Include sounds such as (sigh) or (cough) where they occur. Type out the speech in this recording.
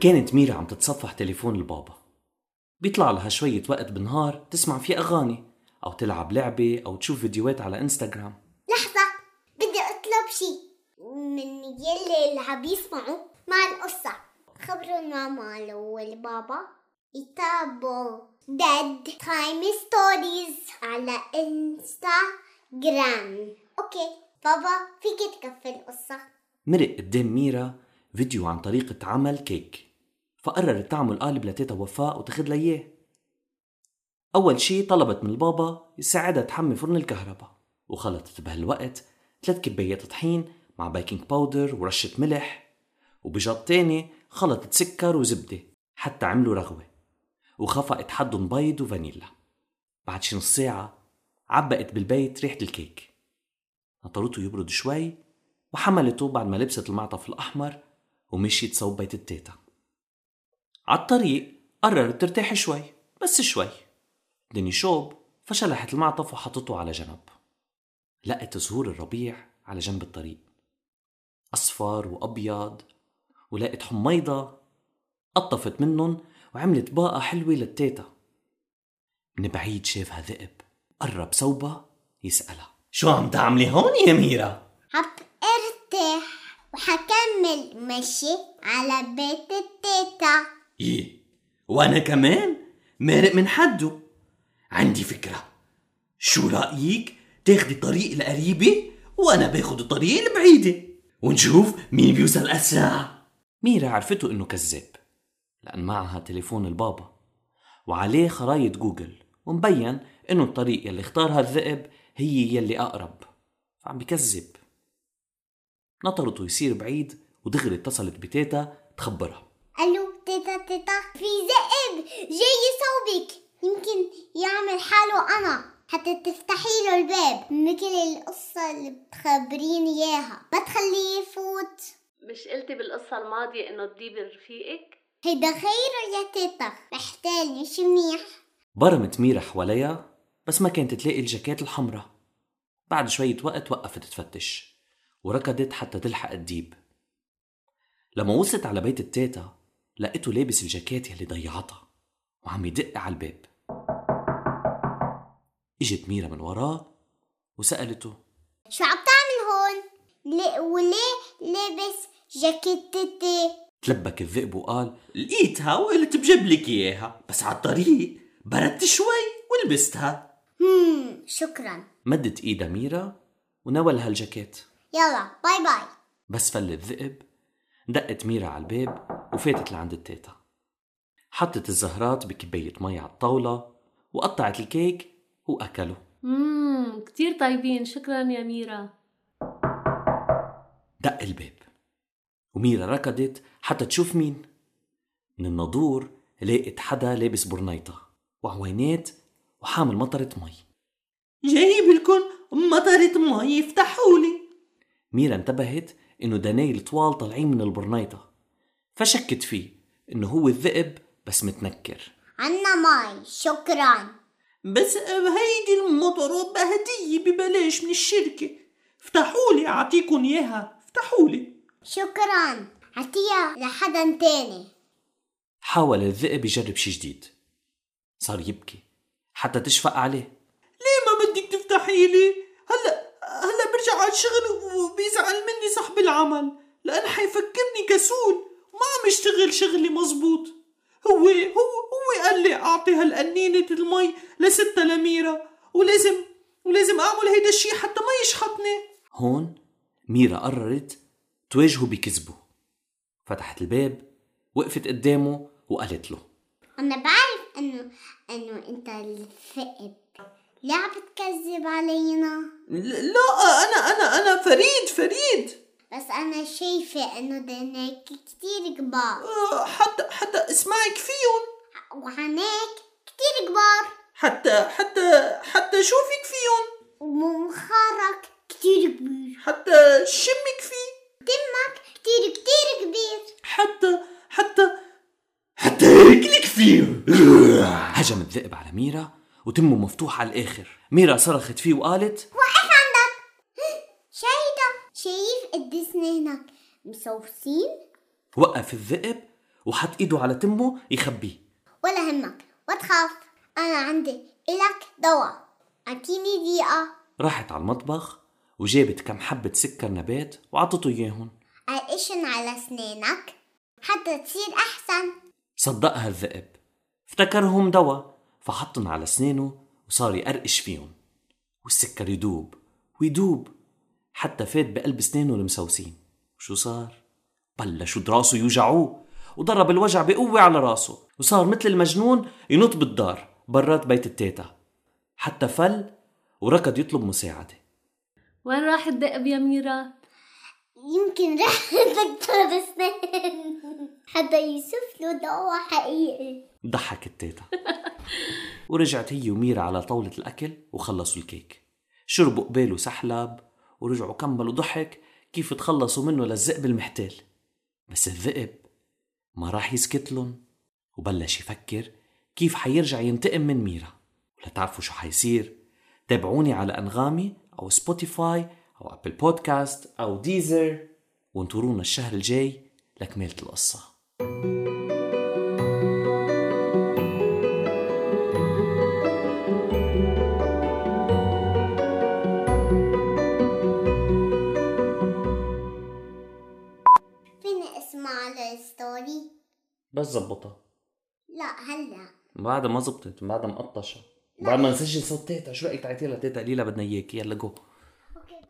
كانت ميرا عم تتصفح تليفون البابا. بيطلع لها شوية وقت بالنهار تسمع فيه أغاني أو تلعب لعبة أو تشوف فيديوهات على إنستغرام. لحظة بدي أطلب شي. من يلي اللي عم يسمعوا مع القصة. خبروا الماما والبابا يتابعوا Bedtime Stories على إنستغرام. okay بابا فيك تكفي القصة. مرق قدام ميرا فيديو عن طريقة عمل كيك. فقررت تعمل قالب لتيتا وفاء وتاخد لها إياه. أول شي طلبت من البابا يساعدها تحمي فرن الكهرباء وخلطت بهالوقت ثلاث كبايات طحين مع baking powder ورشة ملح وبجاط تاني خلطت سكر وزبدة حتى عملوا رغوة وخفقت حدهم بيض وفانيلا. بعد شي نص ساعة عبقت بالبيت ريحة الكيك. نطرته يبرد شوي وحملته بعد ما لبست المعطف الأحمر ومشيت صوب بيت التيتا. عالطريق قررت ترتاح شوي بس شوي. دني شوب فشلحت المعطف وحطته على جنب. لقت زهور الربيع على جنب الطريق. أصفر وأبيض ولقت حميضة قطفت منهم وعملت باقة حلوة للتيتا. من بعيد شافها ذئب قرب صوبها يسألها. شو عم تعملي هون يا ميرا؟ عم أرتاح وحكمل مشي على بيت التيتا. إيه. وأنا كمان مارق من حده. عندي فكرة. شو رأيك تاخدي طريق القريبة وأنا باخد الطريق البعيدة؟ ونشوف مين بيوصل أسرع. ميرا عرفته إنه كذاب لأن معها تليفون البابا وعليه خرايط جوجل ومبين إنه الطريق يلي اختارها الذئب هي يلي أقرب. فعم بكذب. نطرته يصير بعيد ودغري اتصلت بتيتا تخبرها. في ذئب جاي صوبك. يمكن يعمل حاله أنا. حتى تفتحي له الباب. مثل القصة اللي بتخبريني إياها. ما تخليه يفوت. مش قلتي بالقصة الماضية إنه تجيبي رفيقك؟ هيدا خيره يا تيتا محتاجني شي منيح. برمت ميرا حواليها بس ما كانت تلاقي الجاكيت الحمراء. بعد شوية وقت وقفت تفتش وركضت حتى تلحق الديب. لما وصلت على بيت التيتا لقيته لابس الجاكيت يلي ضيعتها وعم يدق على الباب. إجت ميرا من وراه وسألته شو عم تعمل هون؟ ليه وليه لابس جاكيتتي؟ تلبك الذئب وقال لقيتها وقلت بجيب لك إياها بس على الطريق بردت شوي ولبستها. هم شكرا. مدت إيدها ميرا وناولها الجاكيت. يلا bye bye. بس فل الذئب دقت ميرا على الباب وفاتت لعند التيتا. حطت الزهرات بكباية مي على الطاولة وقطعت الكيك وأكلوا. مم كتير طيبين. شكرا يا ميرا دق الباب وميرا ركضت حتى تشوف مين. من الناضور لقيت حدا لابس برنيطة وعوينات وحامل مطرة مي. جايب لكم مطرة مي افتحولي. ميرا انتبهت إنه دينيه طوال طالعين من البرنيطة فشكت فيه إنه هو الذئب بس متنكر. عنا ماي شكرا. بس هيدي المطرة بهدية ببلاش من الشركة. افتحولي اعطيكم إياها. افتحولي. شكرا. عطيها لحدا تاني. حاول الذئب يجرب شي جديد. صار يبكي حتى تشفق عليه. ليه ما بدك تفتحي لي؟ على الشغل وبيزعل مني صاحب العمل لأن حيفكرني كسول. وما عم يشتغل شغلي مزبوط. هو هو هو قال لي أعطي هالقنينة المي لستة لميرا ولازم ولازم أعمل هيدا الشي حتى ما يشحطني. هون ميرا قررت تواجهه بكذبه. فتحت الباب وقفت قدامه وقالت له. أنا بعرف إنه إنه أنت الذئب ليه عم بتكذب علينا؟ لا أنا أنا أنا فريد فريد. بس أنا شايفة إنه دناك كتير كبار. حتى حتى اسمعك فيهم وعناك كتير كبار. حتى حتى حتى شوفك فيهم ومنخارك كتير كبير. حتى شمك فيه دمك كتير كتير كبير. حتى حتى حتى ياكلك فيه هجم الذئب على ميرا وتمه مفتوح على الآخر. ميرا صرخت فيه وقالت وقف عندك. (gasps) شايدة شايف قديسنا هناك. مصوصين؟ وقف الذئب وحط إيده على تمه يخبيه. ولا همك وتخاف أنا عندي إلك دواء. أعطيني دقيقة. راحت على المطبخ وجابت كم حبة سكر نبات وعطته إياهم عرقشن على أسنانك حتى تصير أحسن. صدقها الذئب. افتكرهم دواء. فحطن على أسنانه وصار يقرقش فيهم. والسكر يدوب ويدوب. حتى فات بقلب أسنانه المسوسين. وشو صار؟ بلشوا دراسه يوجعوه. وضرب الوجع بقوة على راسه. وصار مثل المجنون ينط بالدار برات بيت التيتا. حتى فل وركض يطلب مساعدة. وين راح الذئب يا ميرا؟ يمكن رح دكتور أسنان حتى يوصف له دواء حقيقي. ضحك التيتا. ورجعت هي وميرا على طاولة الأكل وخلصوا الكيك. شربوا قباله سحلب ورجعوا كملوا ضحك كيف تخلصوا منه للذئب المحتال. بس الذئب ما راح يسكت لن وبلش يفكر كيف حيرجع ينتقم من ميرا. ولتعرفوا شو حيصير؟ تابعوني على أنغامي أو Spotify أو Apple Podcast أو Deezer وانطرونا الشهر الجاي لكمالة القصة. فيني اسمع ال story؟ بس زبطها لا هلا. بعد ما زبطت بعد مقطشة بعد ما نسجل صوت تيتا. شو رأيك تعيطي لها تيتا قليلة بدنا إياك. يلا جو